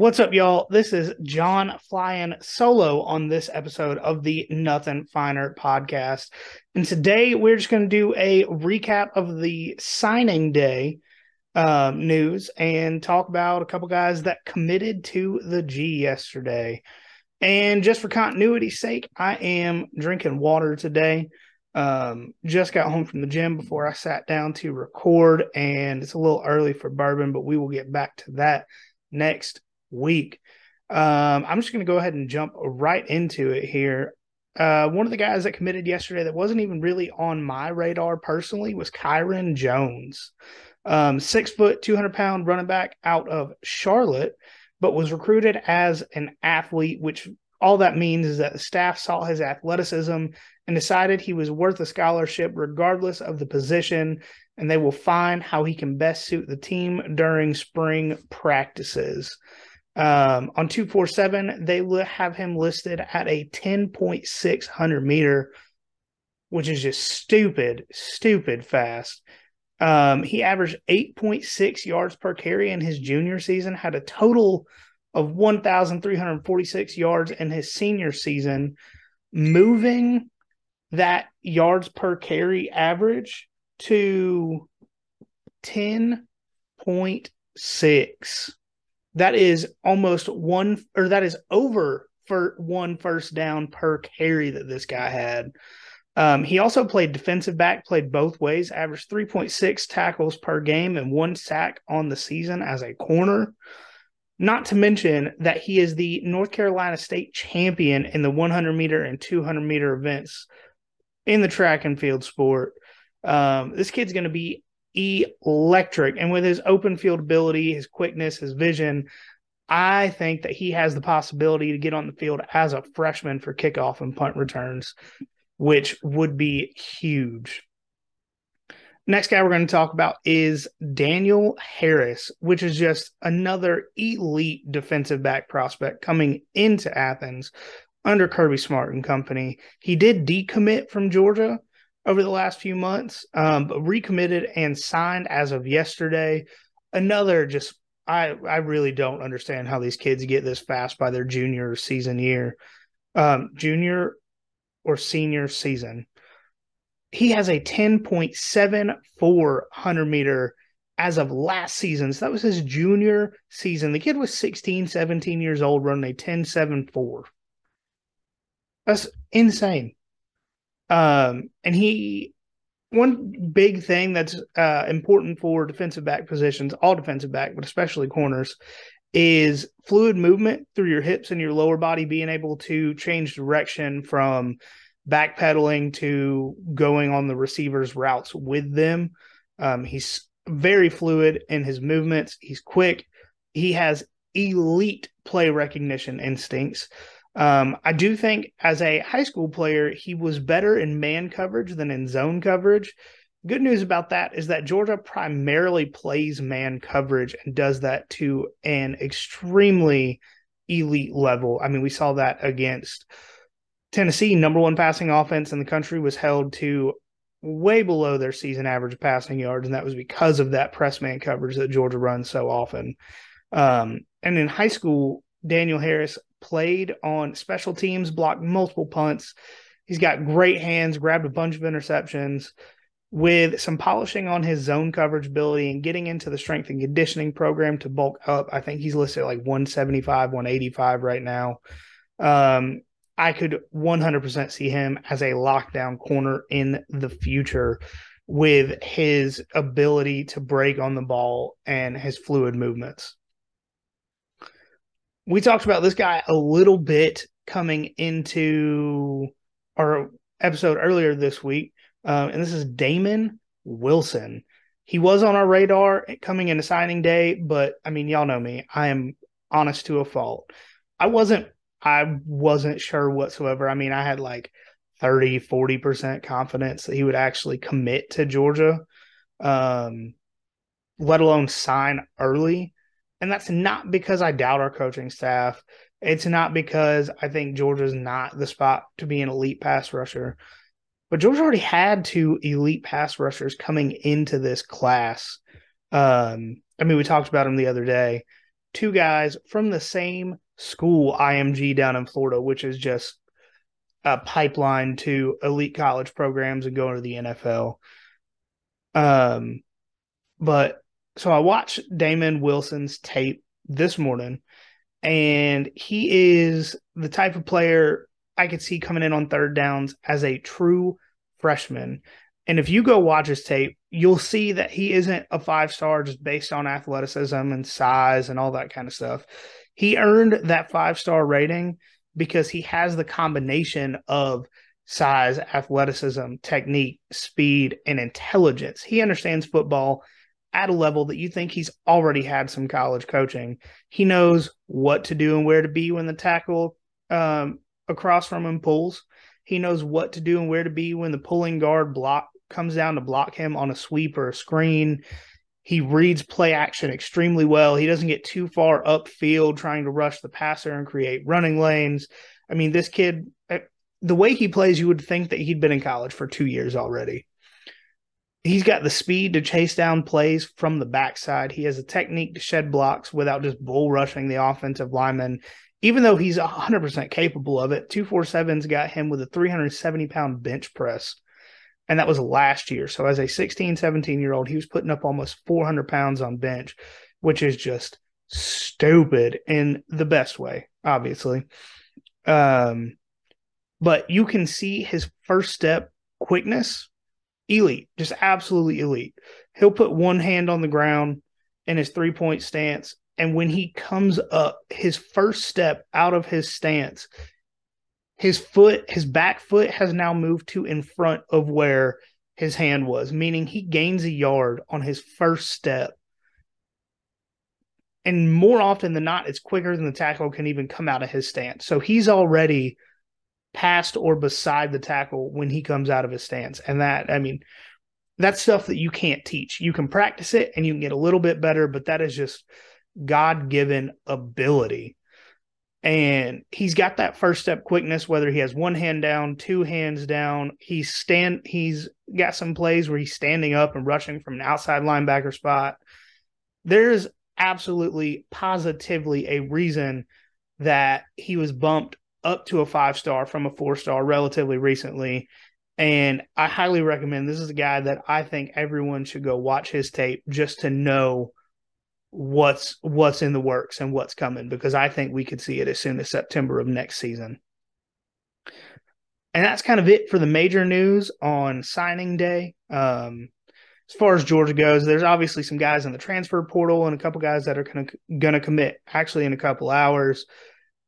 What's up, y'all? This is John flying solo on this episode of the Nothing Finer podcast. And today we're just going to do a recap of the signing day um, news and talk about a couple guys that committed to the G yesterday. And just for continuity's sake, I am drinking water today. Um, just got home from the gym before I sat down to record, and it's a little early for bourbon, but we will get back to that next week. Um, I'm just going to go ahead and jump right into it here. Uh, one of the guys that committed yesterday that wasn't even really on my radar personally was Kyron Jones, um, six foot, 200 pound running back out of Charlotte, but was recruited as an athlete, which all that means is that the staff saw his athleticism and decided he was worth a scholarship regardless of the position, and they will find how he can best suit the team during spring practices. Um, on 247, they have him listed at a 10.600 meter, which is just stupid, stupid fast. Um, he averaged 8.6 yards per carry in his junior season, had a total of 1,346 yards in his senior season, moving that yards per carry average to 10.6 that is almost one or that is over for one first down per carry that this guy had. Um, he also played defensive back, played both ways, averaged 3.6 tackles per game and one sack on the season as a corner. Not to mention that he is the North Carolina State champion in the 100 meter and 200 meter events in the track and field sport. Um, this kid's going to be electric. And with his open field ability, his quickness, his vision, I think that he has the possibility to get on the field as a freshman for kickoff and punt returns, which would be huge. Next guy we're going to talk about is Daniel Harris, which is just another elite defensive back prospect coming into Athens under Kirby Smart and company. He did decommit from Georgia, over the last few months, um, but recommitted and signed as of yesterday. Another just I I really don't understand how these kids get this fast by their junior season year, um, junior or senior season. He has a 10.74 100 meter as of last season. So that was his junior season. The kid was 16, 17 years old running a 10.74. That's insane. Um, and he, one big thing that's uh, important for defensive back positions, all defensive back, but especially corners, is fluid movement through your hips and your lower body, being able to change direction from backpedaling to going on the receiver's routes with them. Um, he's very fluid in his movements. He's quick. He has elite play recognition instincts. Um, I do think as a high school player, he was better in man coverage than in zone coverage. Good news about that is that Georgia primarily plays man coverage and does that to an extremely elite level. I mean, we saw that against Tennessee, number one passing offense in the country, was held to way below their season average passing yards, and that was because of that press man coverage that Georgia runs so often. Um, and in high school, Daniel Harris played on special teams, blocked multiple punts. He's got great hands, grabbed a bunch of interceptions. With some polishing on his zone coverage ability and getting into the strength and conditioning program to bulk up, I think he's listed like 175, 185 right now. Um, I could 100% see him as a lockdown corner in the future with his ability to break on the ball and his fluid movements we talked about this guy a little bit coming into our episode earlier this week, uh, and this is Damon Wilson. He was on our radar coming into signing day, but I mean, y'all know me. I am honest to a fault. I wasn't I wasn't sure whatsoever. I mean, I had like 30, 40% confidence that he would actually commit to Georgia, um, let alone sign early. And that's not because I doubt our coaching staff. It's not because I think Georgia's not the spot to be an elite pass rusher. But Georgia already had two elite pass rushers coming into this class. Um, I mean, we talked about them the other day. two guys from the same school, IMG down in Florida, which is just a pipeline to elite college programs and going to the NFL. Um, but so I watched Damon Wilson's tape this morning, and he is the type of player I could see coming in on third downs as a true freshman. And if you go watch his tape, you'll see that he isn't a five star just based on athleticism and size and all that kind of stuff. He earned that five star rating because he has the combination of size, athleticism, technique, speed, and intelligence. He understands football at a level that you think he's already had some college coaching. He knows what to do and where to be when the tackle um, across from him pulls. He knows what to do and where to be when the pulling guard block comes down to block him on a sweep or a screen. He reads play action extremely well. He doesn't get too far upfield trying to rush the passer and create running lanes. I mean, this kid, eh, the way he plays, you would think that he'd been in college for two years already he's got the speed to chase down plays from the backside. He has a technique to shed blocks without just bull rushing the offensive lineman. Even though he's 100% capable of it, 247's got him with a 370 pound bench press. And that was last year. So, as a 16, 17 year old, he was putting up almost 400 pounds on bench, which is just stupid in the best way, obviously. Um, but you can see his first step quickness elite, just absolutely elite. He'll put one hand on the ground in his three point stance. And when he comes up, his first step out of his stance, his foot, his back foot has now moved to in front of where his hand was, meaning he gains a yard on his first step. And more often than not, it's quicker than the tackle can even come out of his stance. So he's already past or beside the tackle when he comes out of his stance. And that, I mean, that's stuff that you can't teach. You can practice it and you can get a little bit better, but that is just God given ability. And he's got that first step quickness, whether he has one hand down, two hands down. He's stand he's got some plays where he's standing up and rushing from an outside linebacker spot. There's absolutely positively a reason that he was bumped up to a five star from a four star relatively recently. And I highly recommend this is a guy that I think everyone should go watch his tape just to know what's what's in the works and what's coming because I think we could see it as soon as September of next season. And that's kind of it for the major news on signing day. Um, as far as Georgia goes, there's obviously some guys in the transfer portal and a couple guys that are going to commit actually in a couple hours.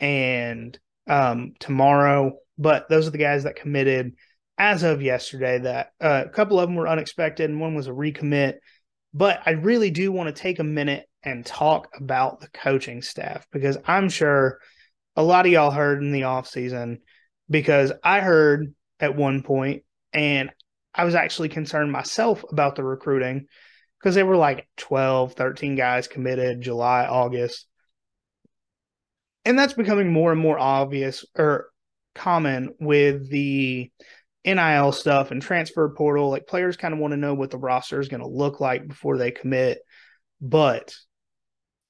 And um, tomorrow. But those are the guys that committed as of yesterday. That uh, a couple of them were unexpected, and one was a recommit. But I really do want to take a minute and talk about the coaching staff because I'm sure a lot of y'all heard in the off season because I heard at one point and I was actually concerned myself about the recruiting because they were like 12, 13 guys committed July, August and that's becoming more and more obvious or common with the NIL stuff and transfer portal. Like players kind of want to know what the roster is going to look like before they commit. But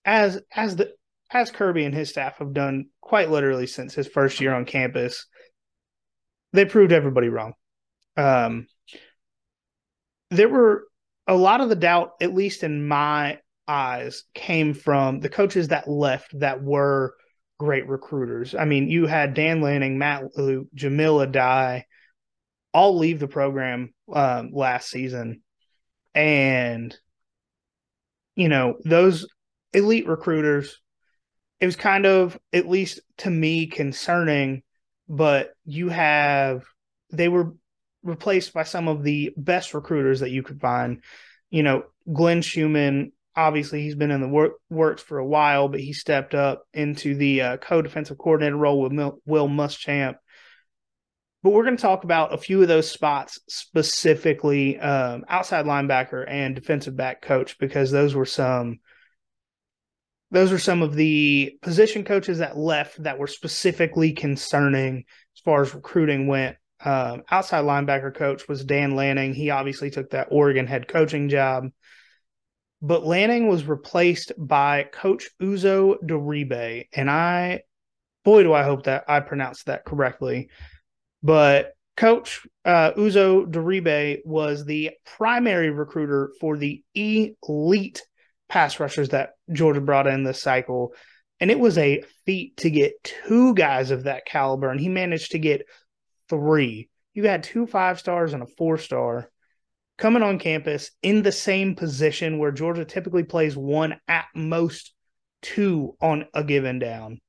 as as the as Kirby and his staff have done quite literally since his first year on campus, they proved everybody wrong. Um, there were a lot of the doubt, at least in my eyes, came from the coaches that left that were great recruiters. I mean, you had Dan Lanning, Matt Luke, Jahmile Addae, all leave the program um, last season. And, you know, those elite recruiters, it was kind of, at least to me, concerning, but you have, they were replaced by some of the best recruiters that you could find. You know, Glenn Schumann obviously he's been in the work, works for a while, but he stepped up into the uh, co-defensive coordinator role with Mil- Will Muschamp. But we're going to talk about a few of those spots specifically, um, outside linebacker and defensive back coach, because those were some those were some of the position coaches that left that were specifically concerning as far as recruiting went. Um, outside linebacker coach was Dan Lanning. He obviously took that Oregon head coaching job. But Lanning was replaced by Coach Uzo Diribe, and I, boy, do I hope that I pronounced that correctly. But Coach uh, Uzo Diribe was the primary recruiter for the elite pass rushers that Georgia brought in this cycle. And it was a feat to get two guys of that caliber, and he managed to get three. You had two five stars and a four star coming on campus in the same position where Georgia typically plays one at most two on a given down.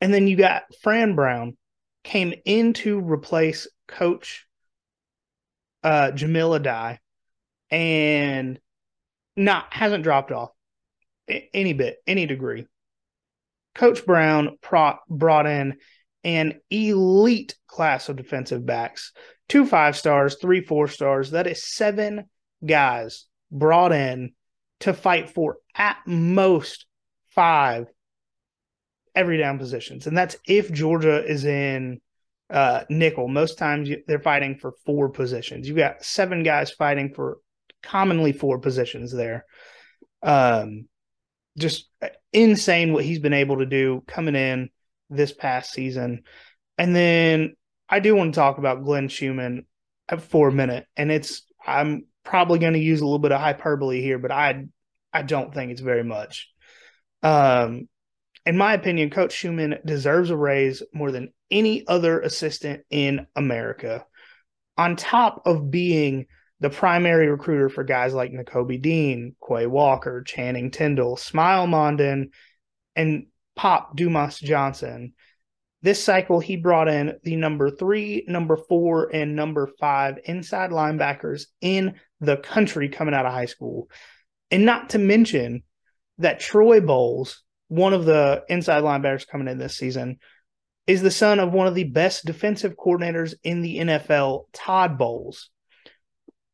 And then you got Fran Brown came in to replace coach uh Jahmile Addae and not hasn't dropped off any bit, any degree. Coach Brown brought in an elite class of defensive backs, two five stars, three four stars. That is seven guys brought in to fight for at most five every down positions. And that's if Georgia is in uh, nickel. Most times they're fighting for four positions. You've got seven guys fighting for commonly four positions there. Um, just insane what he's been able to do coming in this past season. And then I do want to talk about Glenn Schumann for a minute, and it's I'm probably going to use a little bit of hyperbole here, but I I don't think it's very much. Um, in my opinion, Coach Schumann deserves a raise more than any other assistant in America. On top of being the primary recruiter for guys like Nakobe Dean, Quay Walker, Channing Tindall, Smael Mondon, and Pop Dumas Johnson. This cycle, he brought in the number three, number four, and number five inside linebackers in the country coming out of high school. And not to mention that Troy Bowles, one of the inside linebackers coming in this season, is the son of one of the best defensive coordinators in the NFL, Todd Bowles.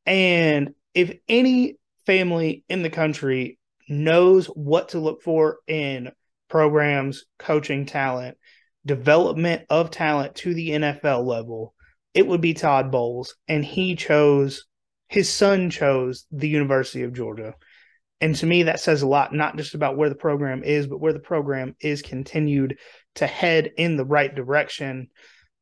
And if any family in the country knows what to look for in programs, coaching talent, development of talent to the NFL level, it would be Todd Bowles. And he chose, his son chose the University of Georgia. And to me, that says a lot, not just about where the program is, but where the program is continued to head in the right direction.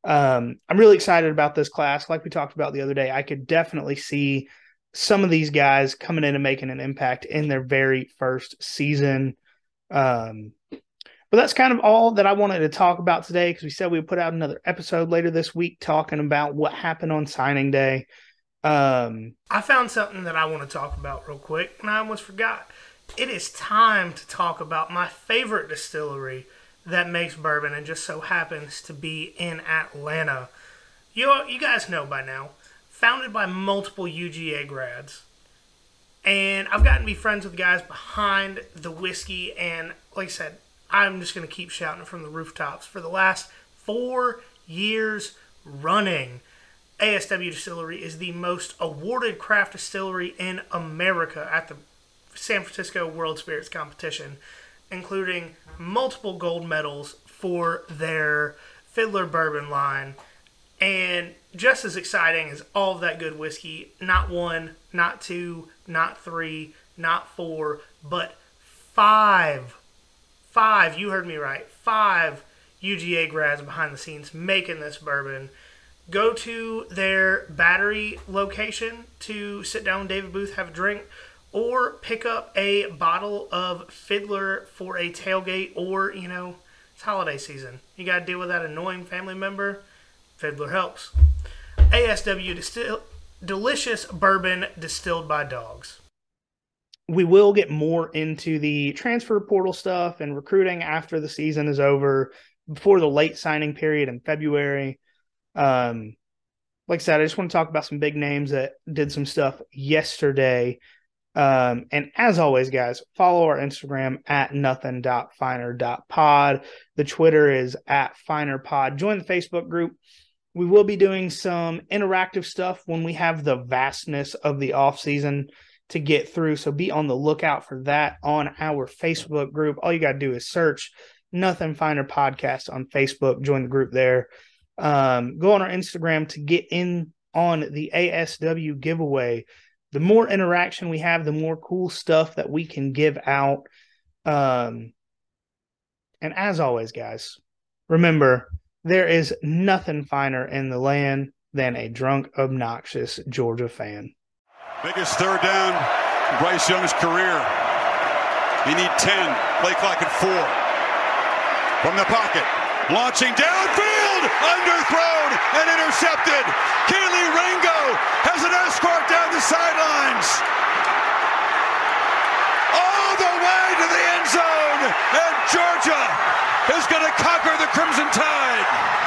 Um, I'm really excited about this class. Like we talked about the other day, I could definitely see some of these guys coming in and making an impact in their very first season. Um, but that's kind of all that I wanted to talk about today because we said we would put out another episode later this week talking about what happened on signing day. Um, I found something that I want to talk about real quick, and I almost forgot. It is time to talk about my favorite distillery that makes bourbon and just so happens to be in Atlanta. You you guys know by now, founded by multiple UGA grads. And I've gotten to be friends with guys behind the whiskey and like I said, I'm just going to keep shouting from the rooftops for the last 4 years running. ASW Distillery is the most awarded craft distillery in America at the San Francisco World Spirits Competition including multiple gold medals for their Fiddler bourbon line. And just as exciting as all of that good whiskey, not one, not two, not three, not four, but five, five, you heard me right, five UGA grads behind the scenes making this bourbon. Go to their battery location to sit down with David Booth, have a drink, or pick up a bottle of Fiddler for a tailgate, or, you know, it's holiday season. You got to deal with that annoying family member. Fiddler helps. ASW distill- delicious bourbon distilled by dogs. We will get more into the transfer portal stuff and recruiting after the season is over, before the late signing period in February. Um, like I said, I just want to talk about some big names that did some stuff yesterday um, and as always, guys, follow our Instagram at nothing.finer.pod. The Twitter is at finerpod. Join the Facebook group. We will be doing some interactive stuff when we have the vastness of the off season to get through. So be on the lookout for that on our Facebook group. All you got to do is search Nothing Finer Podcast on Facebook. Join the group there. Um, go on our Instagram to get in on the ASW giveaway the more interaction we have, the more cool stuff that we can give out. Um, and as always, guys, remember there is nothing finer in the land than a drunk, obnoxious Georgia fan. Biggest third down Bryce Young's career. You need 10. Play clock at four. From the pocket. Launching downfield. Underthrown and intercepted. Kelee Ringo has an escort down the sidelines. All the way to the end zone. And Georgia is going to conquer the Crimson Tide.